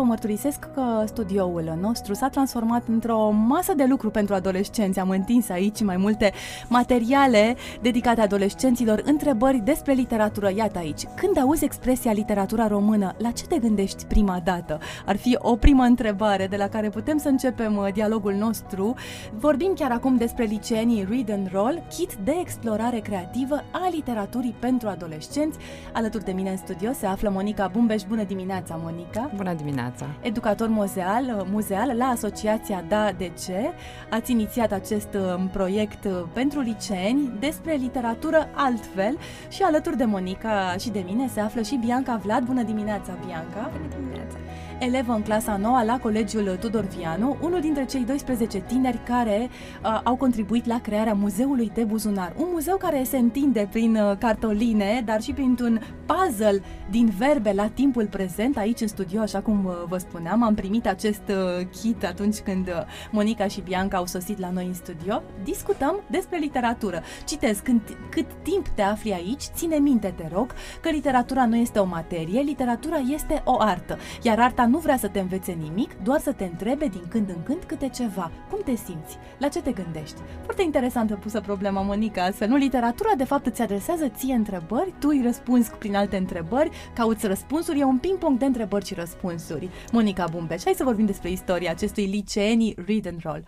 vă mărturisesc că studioul nostru s-a transformat într-o masă de lucru pentru adolescenți. Am întins aici mai multe materiale dedicate adolescenților, întrebări despre literatură. Iată aici, când auzi expresia literatura română, la ce te gândești prima dată? Ar fi o primă întrebare de la care putem să începem uh, dialogul nostru. Vorbim chiar acum despre liceenii Read and Roll, kit de explorare creativă a literaturii pentru adolescenți. Alături de mine în studio se află Monica Bumbeș. Bună dimineața, Monica! Bună dimineața! Educator muzeal, muzeal la Asociația Da De Ce. Ați inițiat acest um, proiect uh, pentru liceeni despre literatură altfel și alături de Monica și de mine se află și Bianca Vlad. Bună dimineața, Bianca! Bună dimineața! Elevă în clasa 9 la Colegiul Tudor Vianu, unul dintre cei 12 tineri care uh, au contribuit la crearea Muzeului de Buzunar. Un muzeu care se întinde prin uh, cartoline, dar și printr-un puzzle din verbe la timpul prezent. Aici în studio, așa cum uh, vă spuneam, am primit acest uh, kit atunci când uh, Monica și Bianca au sosit la noi în studio. Discutăm despre literatură. Citesc, când, cât timp te afli aici, ține minte, te rog, că literatura nu este o materie, literatura este o artă, iar arta nu vrea să te învețe nimic, doar să te întrebe din când în când câte ceva. Cum te simți? La ce te gândești? Foarte interesantă pusă problema, Monica, astfel. Nu, literatura de fapt îți adresează ție întrebări, tu îi răspunzi prin alte întrebări, cauți răspunsuri, e un ping-pong de întrebări și răspunsuri. Monica Bumbeș, hai să vorbim despre istoria acestui liceenii Read and Roll.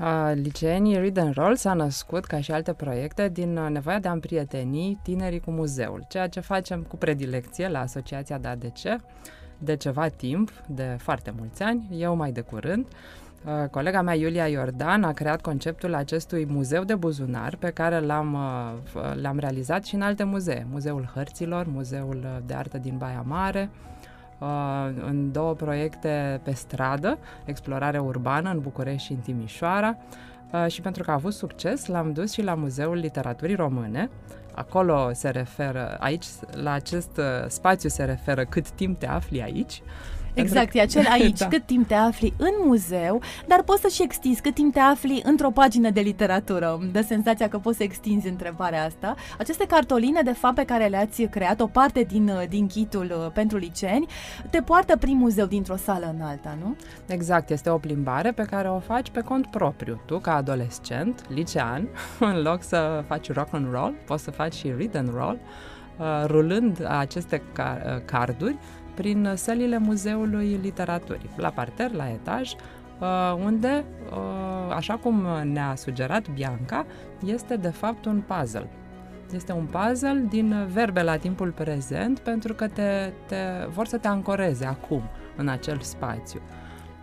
Uh, liceenii Read and Roll s-a născut, ca și alte proiecte, din uh, nevoia de a împrieteni tinerii cu muzeul, ceea ce facem cu predilecție la Asociația DADC de ceva timp, de foarte mulți ani, eu mai de curând. Uh, colega mea, Iulia Iordan, a creat conceptul acestui muzeu de buzunar pe care l-am, uh, l-am realizat și în alte muzee. Muzeul Hărților, Muzeul uh, de Artă din Baia Mare, în două proiecte pe stradă, explorare urbană în București și în Timișoara, și pentru că a avut succes, l-am dus și la Muzeul Literaturii Române, Acolo se referă, aici, la acest uh, spațiu se referă cât timp te afli aici. Exact, e acel aici, da. cât timp te afli în muzeu, dar poți să și extinzi cât timp te afli într-o pagină de literatură. Îmi dă senzația că poți să extinzi întrebarea asta. Aceste cartoline, de fapt, pe care le-ați creat, o parte din, uh, din kitul uh, pentru liceeni, te poartă prin muzeu dintr-o sală în alta, nu? Exact, este o plimbare pe care o faci pe cont propriu. Tu, ca adolescent, licean, în loc să faci rock and roll, poți să faci și read and roll, uh, rulând aceste carduri prin sălile Muzeului Literaturii, la parter, la etaj, uh, unde, uh, așa cum ne-a sugerat Bianca, este de fapt un puzzle. Este un puzzle din verbe la timpul prezent pentru că te, te vor să te ancoreze acum în acel spațiu.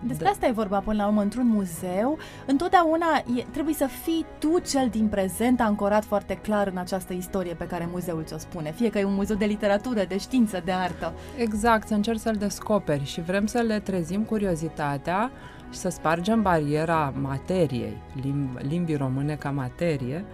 Despre da. asta e vorba până la urmă într-un muzeu. Întotdeauna e, trebuie să fii tu cel din prezent ancorat foarte clar în această istorie pe care muzeul ți-o spune. Fie că e un muzeu de literatură, de știință, de artă. Exact, să încerci să-l descoperi și vrem să le trezim curiozitatea și să spargem bariera materiei, limb, limbii române ca materie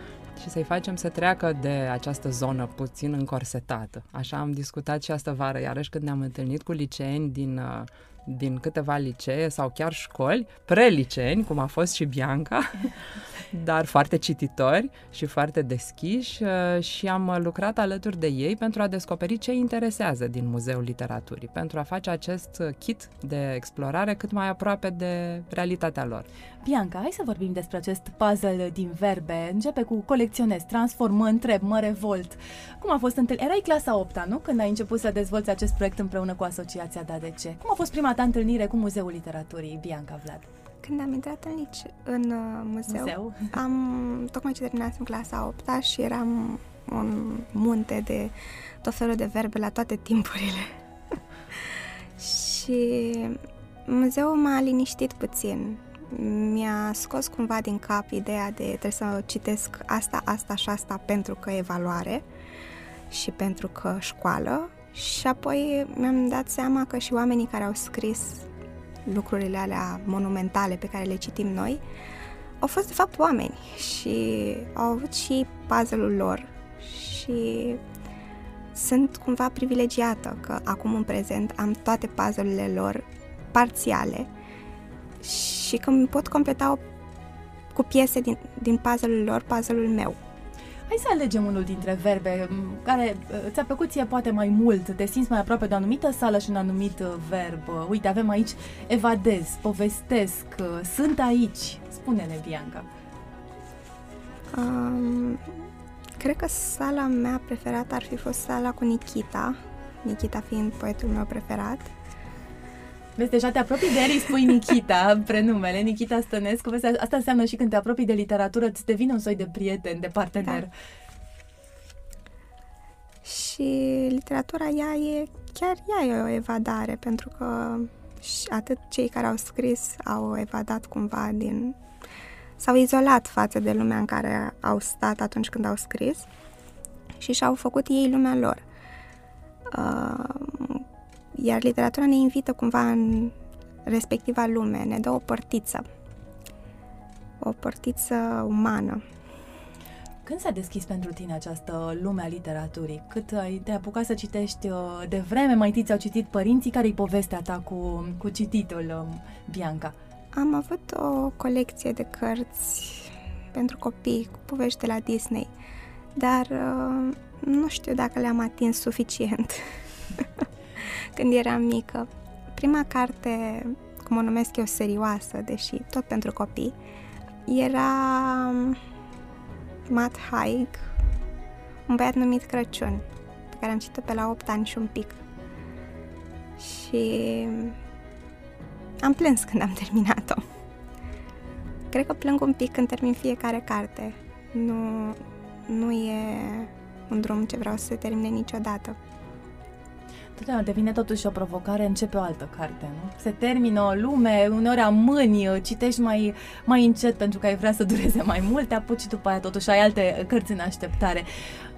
și să-i facem să treacă de această zonă puțin încorsetată. Așa am discutat și asta vară, iarăși când ne-am întâlnit cu liceeni din uh, din câteva licee sau chiar școli, preliceeni, cum a fost și Bianca, dar foarte cititori și foarte deschiși uh, și am lucrat alături de ei pentru a descoperi ce interesează din Muzeul Literaturii, pentru a face acest kit de explorare cât mai aproape de realitatea lor. Bianca, hai să vorbim despre acest puzzle din verbe. Începe cu colecționez, transform, mă întreb, mă revolt. Cum a fost întâlnirea? Erai clasa 8 nu? Când ai început să dezvolți acest proiect împreună cu Asociația DADC. Cum a fost prima ta întâlnire cu Muzeul Literaturii, Bianca Vlad? Când am intrat în, lice, în uh, muzeu, muzeu, am tocmai ce terminat în clasa 8 și eram un munte de tot felul de verbe la toate timpurile. și muzeul m-a liniștit puțin. Mi-a scos cumva din cap ideea de trebuie să citesc asta, asta și asta pentru că evaluare și pentru că școală și apoi mi-am dat seama că și oamenii care au scris lucrurile alea monumentale pe care le citim noi, au fost de fapt oameni și au avut și puzzle-ul lor și sunt cumva privilegiată că acum în prezent am toate puzzle-urile lor parțiale și că îmi pot completa o cu piese din, din puzzle-ul lor, puzzle-ul meu. Hai să alegem unul dintre verbe care uh, ți-a plăcut ție poate mai mult, te simți mai aproape de o anumită sală și un anumit uh, verb. Uite, avem aici evadez, povestesc, uh, sunt aici. Spune-ne, Bianca. Um, cred că sala mea preferată ar fi fost sala cu Nikita, Nikita fiind poetul meu preferat. Vezi, deja te apropii de el, îi spui Nikita, prenumele, Nikita Stănescu. Vezi, asta înseamnă și când te apropii de literatură, îți devine un soi de prieten, de partener. Da. Și literatura ea e, chiar ea e o evadare, pentru că și atât cei care au scris au evadat cumva din... s-au izolat față de lumea în care au stat atunci când au scris și și-au făcut ei lumea lor. Uh, iar literatura ne invită cumva în respectiva lume, ne dă o părtiță, o părtiță umană. Când s-a deschis pentru tine această lume a literaturii? Cât ai te apucat să citești uh, de vreme? Mai întâi ți-au citit părinții? Care-i povestea ta cu, cu cititul, um, Bianca? Am avut o colecție de cărți pentru copii cu povești de la Disney, dar uh, nu știu dacă le-am atins suficient. când eram mică. Prima carte, cum o numesc eu, serioasă, deși tot pentru copii, era um, Matt Haig, un băiat numit Crăciun, pe care am citit-o pe la 8 ani și un pic. Și am plâns când am terminat-o. Cred că plâng un pic când termin fiecare carte. Nu, nu e un drum ce vreau să se termine niciodată. Totdeauna devine totuși o provocare, începe o altă carte, nu? Se termină o lume, uneori amâni, citești mai, mai încet pentru că ai vrea să dureze mai mult, te apuci și după aia totuși ai alte cărți în așteptare.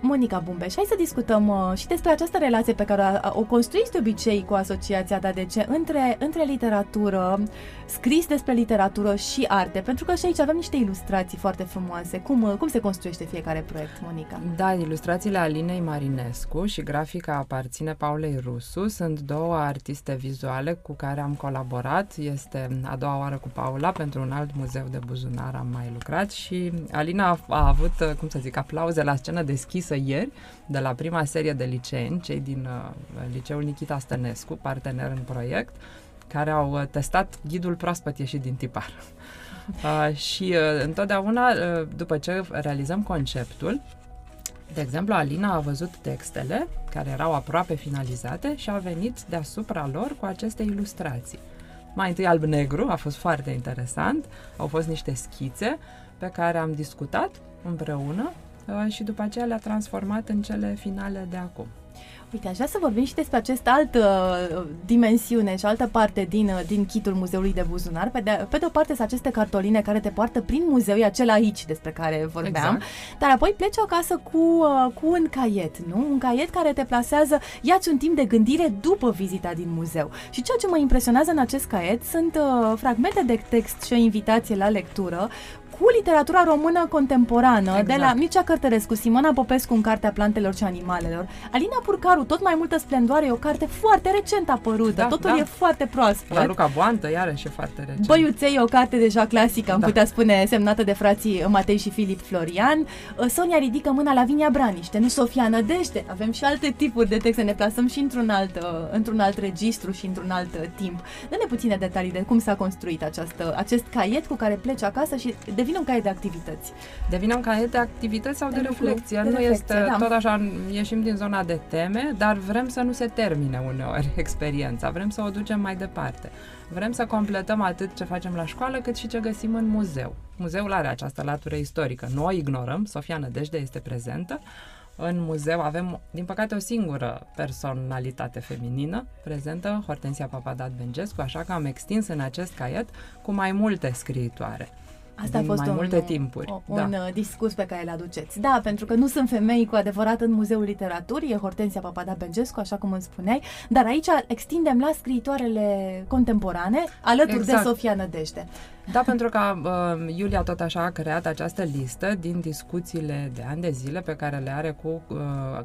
Monica Bumbeș, hai să discutăm uh, și despre această relație pe care o, o construiți de obicei cu asociația ta, de ce? Între, între literatură, scris despre literatură și arte, pentru că și aici avem niște ilustrații foarte frumoase. Cum, uh, cum se construiește fiecare proiect, Monica? Da, ilustrațiile Alinei Marinescu și grafica aparține Paulei Rusu. Sunt două artiste vizuale cu care am colaborat. Este a doua oară cu Paula pentru un alt muzeu de buzunar am mai lucrat și Alina a, a avut, uh, cum să zic, aplauze la scenă deschisă deschisă ieri de la prima serie de liceeni, cei din uh, liceul Nikita Stănescu, partener în proiect, care au uh, testat ghidul proaspăt ieșit din tipar. Uh, și uh, întotdeauna, uh, după ce realizăm conceptul, de exemplu, Alina a văzut textele care erau aproape finalizate și a venit deasupra lor cu aceste ilustrații. Mai întâi alb-negru, a fost foarte interesant, au fost niște schițe pe care am discutat împreună Uh, și după aceea le-a transformat în cele finale de acum. Uite, aș vrea să vorbim și despre acest altă uh, dimensiune și altă parte din, uh, din kitul Muzeului de Buzunar. Pe de, pe de o parte sunt aceste cartoline care te poartă prin muzeu, e acela aici despre care vorbeam, exact. dar apoi pleci acasă cu, uh, cu un caiet, nu? Un caiet care te plasează, ia-ți un timp de gândire după vizita din muzeu. Și ceea ce mă impresionează în acest caiet sunt uh, fragmente de text și o invitație la lectură cu literatura română contemporană, exact. de la Mircea Cărtărescu, Simona Popescu în Cartea Plantelor și Animalelor, Alina Purcaru, tot mai multă splendoare, e o carte foarte recent apărută, da, totul da. e foarte proaspăt. La Luca Boantă, iarăși e foarte recent. Băiuței e o carte deja clasică, am da. putea spune, semnată de frații Matei și Filip Florian. Sonia ridică mâna la Vinia Braniște, nu Sofia Nădejde, avem și alte tipuri de texte, ne plasăm și într-un alt, uh, într-un alt registru și într-un alt uh, timp. Dă-ne puține detalii de cum s-a construit această, acest caiet cu care pleci acasă și de devine un caiet de activități. Devine un caiet de activități sau de, de reflexie. De nu reflexie, este da. tot așa, ieșim din zona de teme, dar vrem să nu se termine uneori experiența, vrem să o ducem mai departe. Vrem să completăm atât ce facem la școală, cât și ce găsim în muzeu. Muzeul are această latură istorică. Nu o ignorăm, Sofia Nădejde este prezentă. În muzeu avem, din păcate, o singură personalitate feminină prezentă, Hortensia Papadat Bengescu, așa că am extins în acest caiet cu mai multe scriitoare. Asta a fost mai un, multe timpuri. O, da. un uh, discurs pe care îl aduceți. Da, pentru că nu sunt femei cu adevărat în Muzeul Literaturii, e Hortensia Papada Bengescu, așa cum îmi spuneai, dar aici extindem la scriitoarele contemporane, alături exact. de Sofia Nădejde. Da, pentru că uh, Iulia tot așa a creat această listă din discuțiile de ani de zile pe care le are cu uh,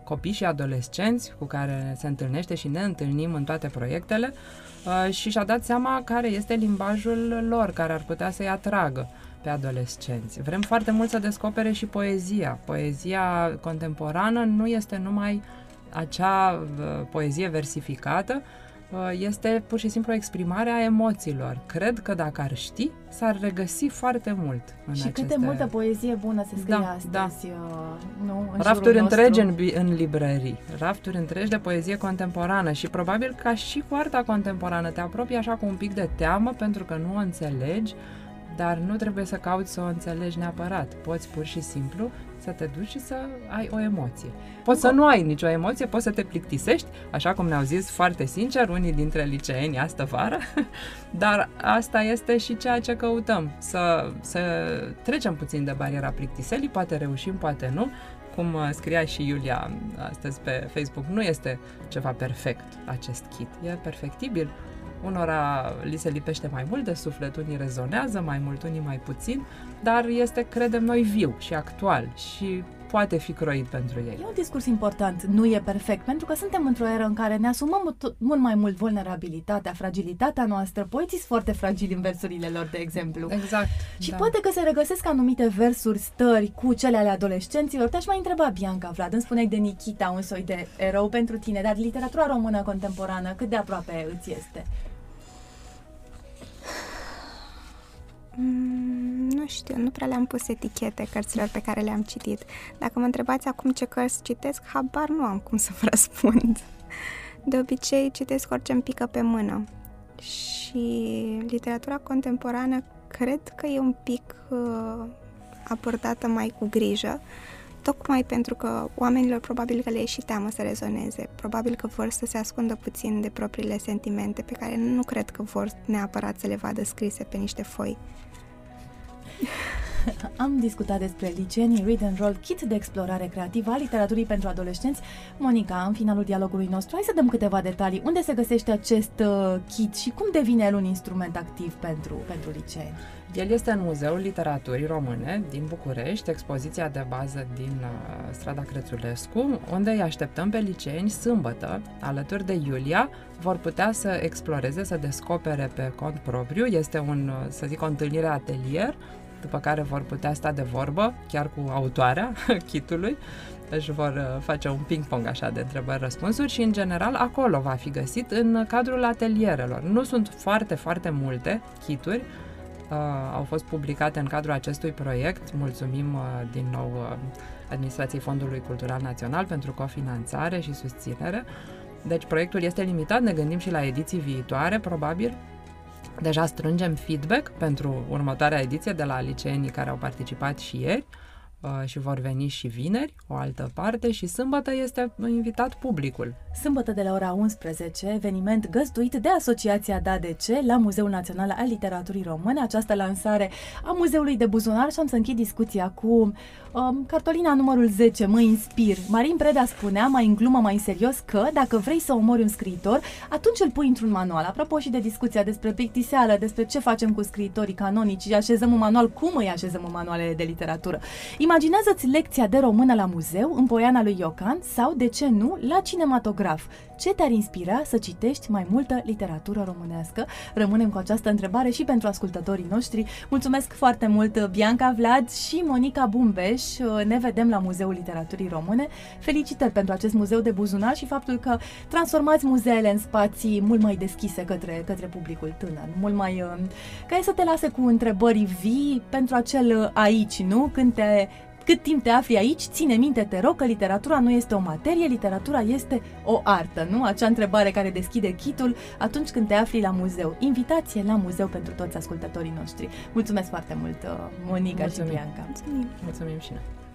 copii și adolescenți cu care se întâlnește și ne întâlnim în toate proiectele uh, și și-a dat seama care este limbajul lor, care ar putea să-i atragă pe adolescenți. Vrem foarte mult să descopere și poezia. Poezia contemporană nu este numai acea uh, poezie versificată, uh, este pur și simplu exprimarea emoțiilor. Cred că dacă ar ști, s-ar regăsi foarte mult în Și aceste... cât de multă poezie bună se scrie Da, astăzi, uh, nu? În Rafturi jurul întregi în, nostru. bi- în librării, rafturi întregi de poezie contemporană și probabil ca și cu arta contemporană te apropii așa cu un pic de teamă pentru că nu o înțelegi, dar nu trebuie să cauți să o înțelegi neapărat. Poți pur și simplu să te duci și să ai o emoție. Poți să nu ai nicio emoție, poți să te plictisești, așa cum ne-au zis foarte sincer unii dintre liceeni astă vară, dar asta este și ceea ce căutăm, să, să trecem puțin de bariera plictiselii, poate reușim, poate nu, cum uh, scria și Iulia astăzi pe Facebook, nu este ceva perfect acest kit, e perfectibil. Unora li se lipește mai mult de suflet, unii rezonează mai mult, unii mai puțin, dar este, credem noi, viu și actual și poate fi croit pentru ei. E un discurs important, nu e perfect, pentru că suntem într-o eră în care ne asumăm tot- mult mai mult vulnerabilitatea, fragilitatea noastră. Poeții sunt foarte fragili în versurile lor, de exemplu. Exact. Și da. poate că se regăsesc anumite versuri, stări cu cele ale adolescenților. Te-aș mai întreba, Bianca Vlad, îmi spuneai de Nikita, un soi de erou pentru tine, dar literatura română contemporană, cât de aproape îți este? Mm, nu știu, nu prea le-am pus etichete cărților pe care le-am citit. Dacă mă întrebați acum ce cărți citesc, habar nu am cum să vă răspund. De obicei citesc orice îmi pică pe mână. Și literatura contemporană cred că e un pic uh, abordată mai cu grijă, tocmai pentru că oamenilor probabil că le e și teamă să rezoneze, probabil că vor să se ascundă puțin de propriile sentimente pe care nu cred că vor neapărat să le vadă scrise pe niște foi. Am discutat despre licenii Read and Roll, kit de explorare creativă a literaturii pentru adolescenți. Monica, în finalul dialogului nostru, hai să dăm câteva detalii. Unde se găsește acest uh, kit și cum devine el un instrument activ pentru, pentru liceeni? El este în Muzeul Literaturii Române din București, expoziția de bază din uh, strada Crețulescu, unde îi așteptăm pe liceeni sâmbătă, alături de Iulia, vor putea să exploreze, să descopere pe cont propriu. Este un, uh, să zic, o întâlnire atelier, după care vor putea sta de vorbă, chiar cu autoarea kitului, își vor uh, face un ping-pong așa de întrebări-răspunsuri și, în general, acolo va fi găsit în cadrul atelierelor. Nu sunt foarte, foarte multe kituri, uh, au fost publicate în cadrul acestui proiect. Mulțumim uh, din nou uh, Administrației Fondului Cultural Național pentru cofinanțare și susținere. Deci proiectul este limitat, ne gândim și la ediții viitoare, probabil. Deja strângem feedback pentru următoarea ediție de la liceenii care au participat și ieri. uh, și vor veni și vineri, o altă parte, și sâmbătă este invitat publicul. Sâmbătă de la ora 11, eveniment găzduit de Asociația DADC la Muzeul Național al Literaturii Române, această lansare a Muzeului de Buzunar și am să închid discuția cu um, cartolina numărul 10, Mă inspir. Marin Preda spunea, mai în glumă, mai în serios, că dacă vrei să omori un scriitor, atunci îl pui într-un manual. Apropo și de discuția despre plictiseală, despre ce facem cu scriitorii canonici, îi așezăm un manual, cum îi așezăm în manualele de literatură. Imaginează-ți lecția de română la muzeu, în Poiana lui Iocan sau, de ce nu, la cinematograf. Ce te-ar inspira să citești mai multă literatură românească? Rămânem cu această întrebare și pentru ascultătorii noștri. Mulțumesc foarte mult, Bianca Vlad și Monica Bumbeș. Ne vedem la Muzeul Literaturii Române. Felicitări pentru acest muzeu de buzunar și faptul că transformați muzeele în spații mult mai deschise către, către publicul tânăr, mult mai... uh, care să te lase cu întrebări vii pentru acel uh, aici, nu? Când te cât timp te afli aici, ține minte, te rog, că literatura nu este o materie, literatura este o artă, nu? Acea întrebare care deschide chitul atunci când te afli la muzeu. Invitație la muzeu pentru toți ascultătorii noștri. Mulțumesc foarte mult, uh, Monica Mulțumim. și Bianca. Mulțumim! Mulțumim și noi!